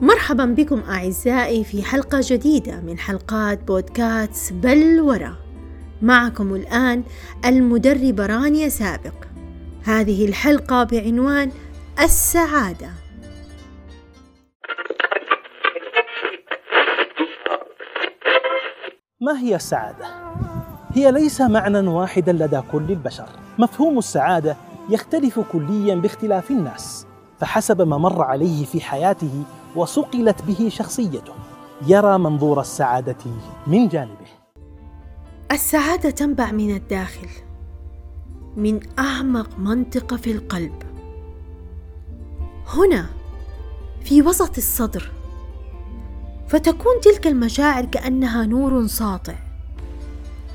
مرحبا بكم أعزائي في حلقة جديدة من حلقات بودكاست بلورة معكم الآن المدربة رانيا سابق. هذه الحلقة بعنوان السعادة. ما هي السعادة؟ هي ليس معنى واحدا لدى كل البشر. مفهوم السعادة يختلف كليا باختلاف الناس. فحسب ما مر عليه في حياته وصقلت به شخصيته يرى منظور السعادة من جانبه. السعادة تنبع من الداخل من أعمق منطقة في القلب. هنا في وسط الصدر فتكون تلك المشاعر كأنها نور ساطع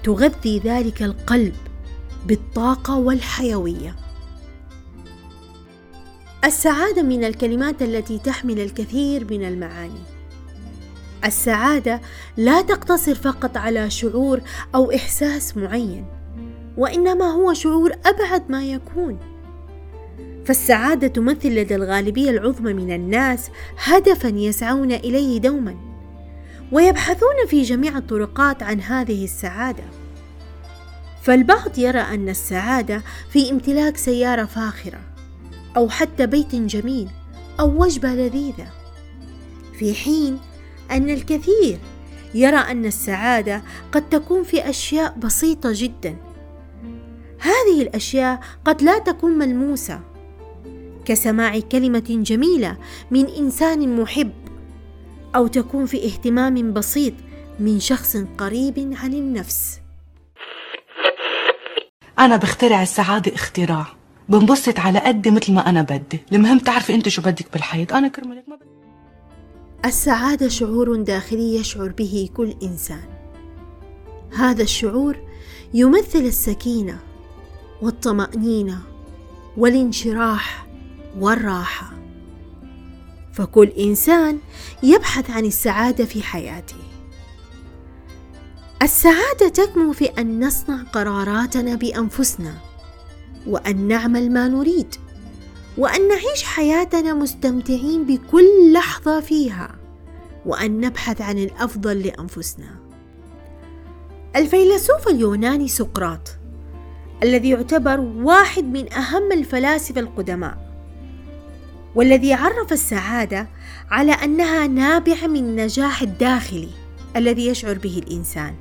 تغذي ذلك القلب بالطاقة والحيوية. السعادة من الكلمات التي تحمل الكثير من المعاني. السعادة لا تقتصر فقط على شعور أو إحساس معين وإنما هو شعور أبعد ما يكون. فالسعادة تمثل لدى الغالبية العظمى من الناس هدفا يسعون إليه دوما ويبحثون في جميع الطرقات عن هذه السعادة. فالبعض يرى أن السعادة في امتلاك سيارة فاخرة أو حتى بيت جميل أو وجبة لذيذة. في حين أن الكثير يرى أن السعادة قد تكون في أشياء بسيطة جدا. هذه الأشياء قد لا تكون ملموسة. كسماع كلمة جميلة من إنسان محب أو تكون في اهتمام بسيط من شخص قريب عن النفس. أنا بخترع السعادة اختراع. بنبسط على قد مثل ما أنا بدي. المهم تعرفي أنت شو بدك بالحياة. أنا كرمالك ما بدي. السعادة شعور داخلي يشعر به كل إنسان. هذا الشعور يمثل السكينة والطمأنينة والانشراح والراحة. فكل إنسان يبحث عن السعادة في حياته. السعادة تكمن في أن نصنع قراراتنا بأنفسنا. وأن نعمل ما نريد وأن نعيش حياتنا مستمتعين بكل لحظة فيها وأن نبحث عن الأفضل لأنفسنا. الفيلسوف اليوناني سقراط الذي يعتبر واحد من أهم الفلاسفة القدماء والذي عرف السعادة على أنها نابعة من النجاح الداخلي الذي يشعر به الإنسان.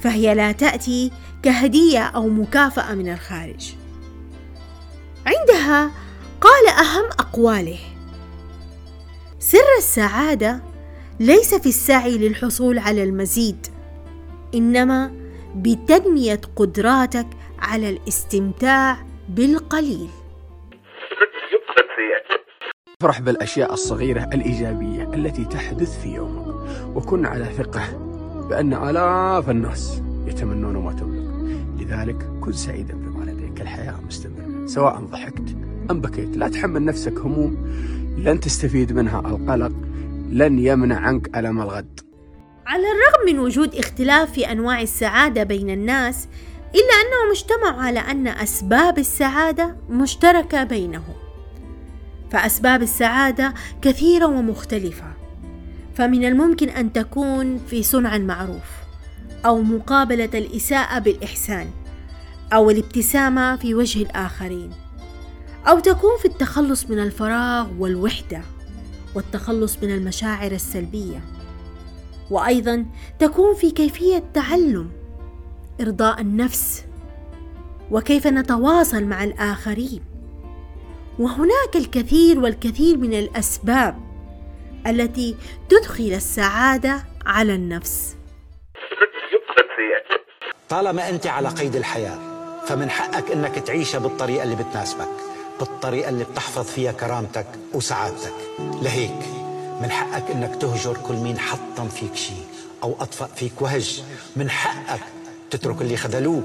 فهي لا تأتي كهدية أو مكافأة من الخارج. عندها قال أهم أقواله. سر السعادة ليس في السعي للحصول على المزيد إنما بتنمية قدراتك على الاستمتاع بالقليل. افرح بالأشياء الصغيرة الإيجابية التي تحدث في يومك وكن على ثقة بأن آلاف الناس يتمنون ما تملك. لذلك كن سعيدا بما لديك. الحياة مستمرة. سواء ضحكت أم بكيت. لا تحمل نفسك هموم. لن تستفيد منها القلق. لن يمنع عنك ألم الغد. على الرغم من وجود اختلاف في أنواع السعادة بين الناس إلا انهم اجتمعوا على أن أسباب السعادة مشتركة بينهم. فأسباب السعادة كثيرة ومختلفة. فمن الممكن أن تكون في صنع المعروف أو مقابلة الإساءة بالإحسان أو الابتسامة في وجه الآخرين أو تكون في التخلص من الفراغ والوحدة والتخلص من المشاعر السلبية وأيضا تكون في كيفية تعلم إرضاء النفس وكيف نتواصل مع الآخرين وهناك الكثير والكثير من الأسباب التي تدخل السعادة على النفس طالما أنت على قيد الحياة فمن حقك إنك تعيشها بالطريقة اللي بتناسبك بالطريقة اللي بتحفظ فيها كرامتك وسعادتك. لهيك من حقك إنك تهجر كل مين حطم فيك شيء أو أطفأ فيك وهج. من حقك تترك اللي خذلوك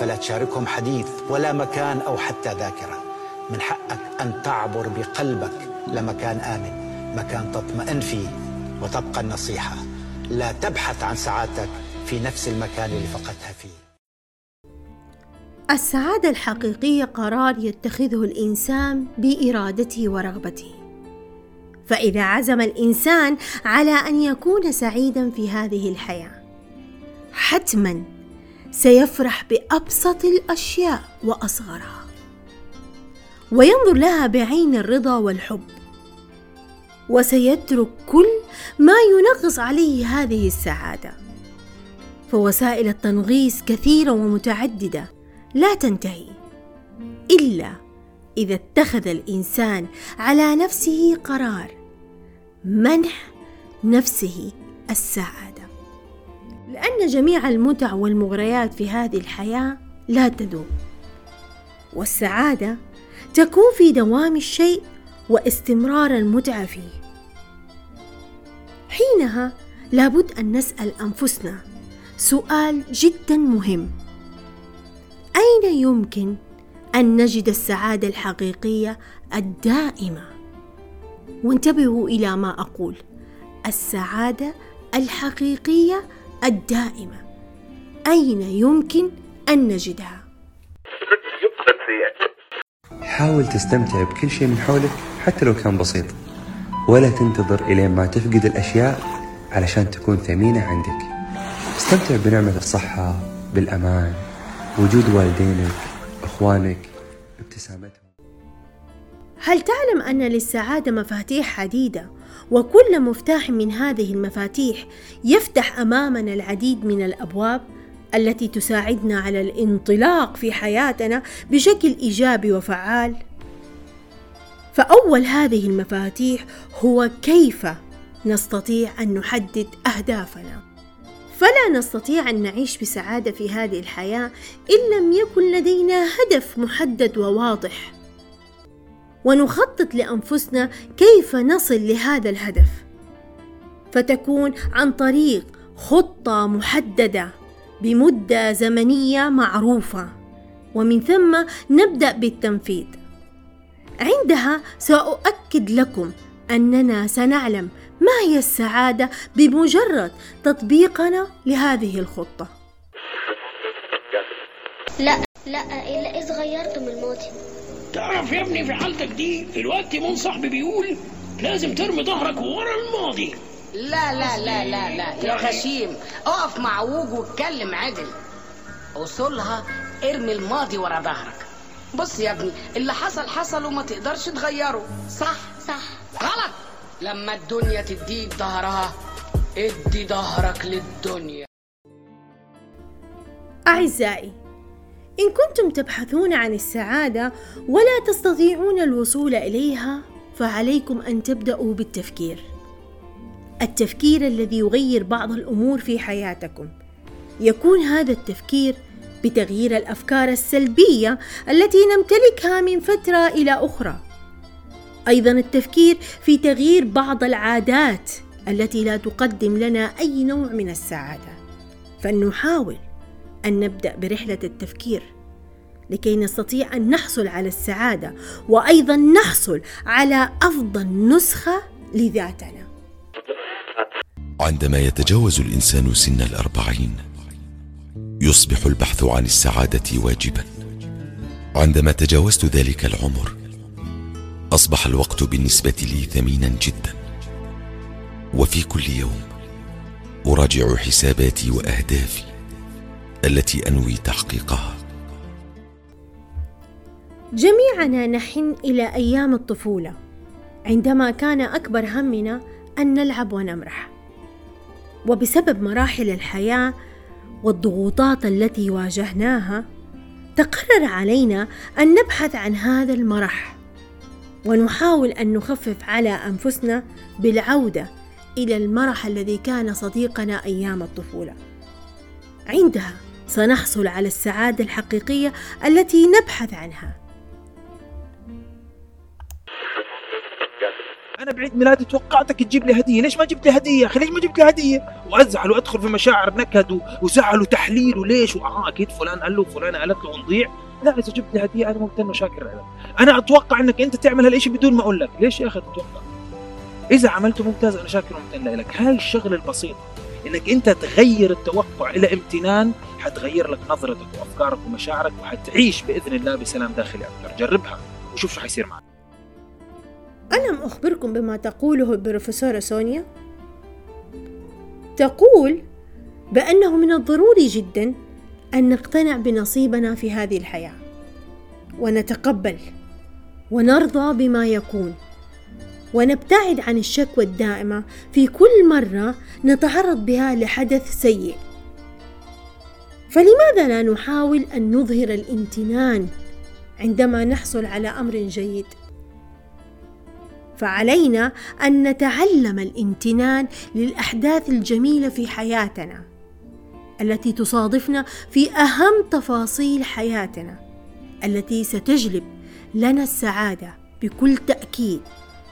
فلا تشاركهم حديث ولا مكان أو حتى ذاكرة. من حقك أن تعبر بقلبك لمكان آمن مكان تطمئن فيه وتبقى النصيحة. لا تبحث عن سعادتك في نفس المكان اللي فقدتها فيه السعادة الحقيقية قرار يتخذه الإنسان بإرادته ورغبته. فإذا عزم الإنسان على أن يكون سعيدا في هذه الحياة، حتما سيفرح بأبسط الأشياء وأصغرها، وينظر لها بعين الرضا والحب، وسيترك كل ما ينغص عليه هذه السعادة. فوسائل التنغيص كثيرة ومتعددة لا تنتهي إلا إذا اتخذ الإنسان على نفسه قرار منح نفسه السعادة. لأن جميع المتع والمغريات في هذه الحياة لا تدوم والسعادة تكون في دوام الشيء واستمرار المتعه فيه. حينها لابد أن نسأل أنفسنا سؤال جدا مهم. أين يمكن أن نجد السعادة الحقيقية الدائمة؟ وانتبهوا إلى ما أقول. السعادة الحقيقية الدائمة. أين يمكن أن نجدها؟ حاول تستمتع بكل شيء من حولك حتى لو كان بسيط. ولا تنتظر إلين ما تفقد الأشياء علشان تكون ثمينة عندك. استمتع بنعمة الصحة بالأمان وجود والدينك إخوانك ابتسامتهم. هل تعلم أن للسعادة مفاتيح عديدة وكل مفتاح من هذه المفاتيح يفتح أمامنا العديد من الأبواب التي تساعدنا على الانطلاق في حياتنا بشكل إيجابي وفعال؟ فأول هذه المفاتيح هو كيف نستطيع أن نحدد أهدافنا. فلا نستطيع أن نعيش بسعادة في هذه الحياة إن لم يكن لدينا هدف محدد وواضح. ونخطط لأنفسنا كيف نصل لهذا الهدف. فتكون عن طريق خطة محددة بمدة زمنية معروفة. ومن ثم نبدأ بالتنفيذ. عندها سأؤكد لكم أننا سنعلم ما هي السعادة بمجرد تطبيقنا لهذه الخطة؟ لا لا إلا إذا غيرتم الماضي تعرف يا ابني في حالتك دي الوقت من صاحبي بيقول لازم ترمي ظهرك ورا الماضي. لا لا لا لا لا. يا غشيم اقف مع ووج واتكلم عدل. اصولها ارمي الماضي ورا ظهرك. بص يا ابني اللي حصل حصل وما تقدرش تغيره صح؟ صح. غلط. لما الدنيا تديك ظهرها ادي ظهرك للدنيا. أعزائي إن كنتم تبحثون عن السعادة ولا تستطيعون الوصول إليها فعليكم أن تبدأوا بالتفكير. التفكير الذي يغير بعض الأمور في حياتكم. يكون هذا التفكير بتغيير الأفكار السلبية التي نمتلكها من فترة إلى أخرى. أيضا التفكير في تغيير بعض العادات التي لا تقدم لنا أي نوع من السعادة. فلنحاول أن نبدأ برحلة التفكير لكي نستطيع أن نحصل على السعادة وأيضا نحصل على أفضل نسخة لذاتنا. عندما يتجاوز الإنسان سن الأربعين يصبح البحث عن السعادة واجبا. عندما تجاوزت ذلك العمر أصبح الوقت بالنسبة لي ثمينا جدا. وفي كل يوم أراجع حساباتي وأهدافي التي أنوي تحقيقها. جميعنا نحن إلى أيام الطفولة عندما كان أكبر همنا أن نلعب ونمرح. وبسبب مراحل الحياة والضغوطات التي واجهناها تقرر علينا أن نبحث عن هذا المرح. ونحاول أن نخفف على أنفسنا بالعودة إلى المرح الذي كان صديقنا أيام الطفولة. عندها سنحصل على السعادة الحقيقية التي نبحث عنها. أنا بعيد ميلادي توقعتك تجيب لي هدية. ليش ما جبت لي هدية يا أخي؟ ليش ما جبت لي هدية؟ وأزعل وأدخل في مشاعر نكد وزعل وتحليل وليش؟ وآه أكيد فلان قال له فلانه قالت له نضيع لا إذا جبت لي هدية أنا ممتن وشاكر لك أنا أتوقع إنك أنت تعمل هالشيء بدون ما أقول لك. ليش يا أخي تتوقع؟ إذا عملته ممتاز أنا شاكر وممتن لك. هاي الشغله البسيطه إنك أنت تغير التوقع إلى امتنان حتغير لك نظرتك وأفكارك ومشاعرك وحتعيش بإذن الله بسلام داخلي أكثر جربها وشوف شو حيصير معك. ألم أخبركم بما تقوله البروفيسورة سونيا؟ تقول بأنه من الضروري جدا أن نقتنع بنصيبنا في هذه الحياة. ونتقبل ونرضى بما يكون ونبتعد عن الشكوى الدائمة. في كل مرة نتعرض بها لحدث سيء. فلماذا لا نحاول أن نظهر الامتنان عندما نحصل على أمر جيد؟ فعلينا أن نتعلم الامتنان للأحداث الجميلة في حياتنا. التي تصادفنا في أهم تفاصيل حياتنا التي ستجلب لنا السعادة بكل تأكيد.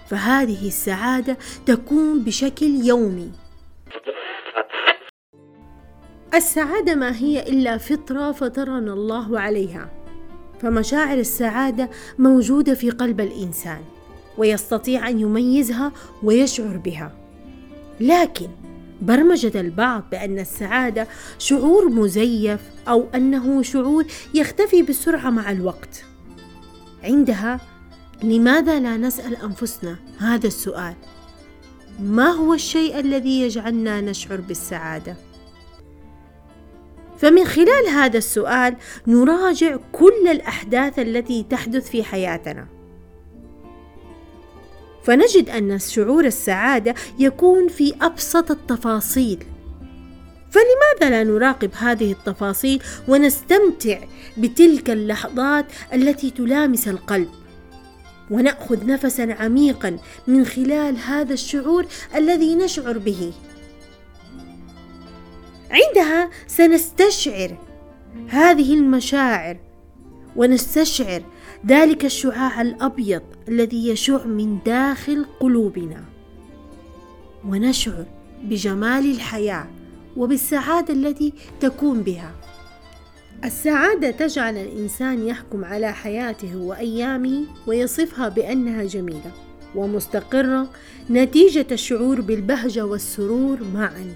فهذه السعادة تكون بشكل يومي. السعادة ما هي إلا فطرة فطرنا الله عليها. فمشاعر السعادة موجودة في قلب الإنسان ويستطيع أن يميزها ويشعر بها. لكن برمجة البعض بأن السعادة شعور مزيف أو أنه شعور يختفي بسرعة مع الوقت. عندها لماذا لا نسأل أنفسنا؟ هذا السؤال. ما هو الشيء الذي يجعلنا نشعر بالسعادة؟ فمن خلال هذا السؤال نراجع كل الأحداث التي تحدث في حياتنا. فنجد أن شعور السعادة يكون في أبسط التفاصيل. فلماذا لا نراقب هذه التفاصيل ونستمتع بتلك اللحظات التي تلامس القلب؟ ونأخذ نفسا عميقا من خلال هذا الشعور الذي نشعر به. عندها سنستشعر هذه المشاعر ونستشعر ذلك الشعاع الأبيض الذي يشع من داخل قلوبنا. ونشعر بجمال الحياة وبالسعادة التي تكون بها. السعادة تجعل الإنسان يحكم على حياته وأيامه ويصفها بأنها جميلة ومستقرة نتيجة الشعور بالبهجة والسرور معا.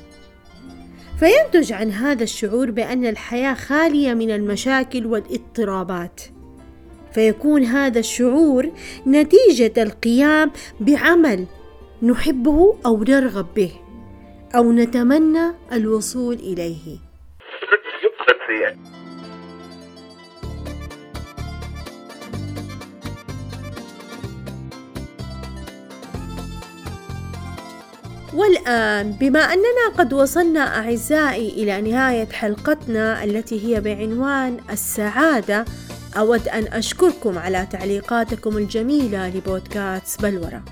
فينتج عن هذا الشعور بأن الحياة خالية من المشاكل والاضطرابات. فيكون هذا الشعور نتيجة القيام بعمل نحبه أو نرغب به أو نتمنى الوصول إليه. والآن بما أننا قد وصلنا أعزائي إلى نهاية حلقتنا التي هي بعنوان السعادة أود أن أشكركم على تعليقاتكم الجميلة لبودكاست بلورة.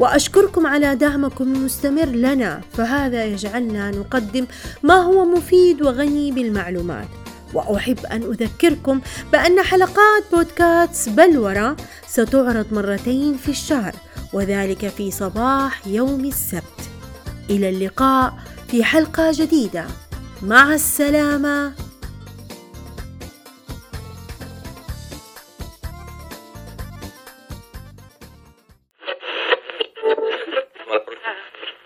وأشكركم على دعمكم المستمر لنا فهذا يجعلنا نقدم ما هو مفيد وغني بالمعلومات. وأحب أن أذكركم بأن حلقات بودكاست بلورة ستعرض مرتين في الشهر وذلك في صباح يوم السبت. إلى اللقاء في حلقة جديدة. مع السلامة.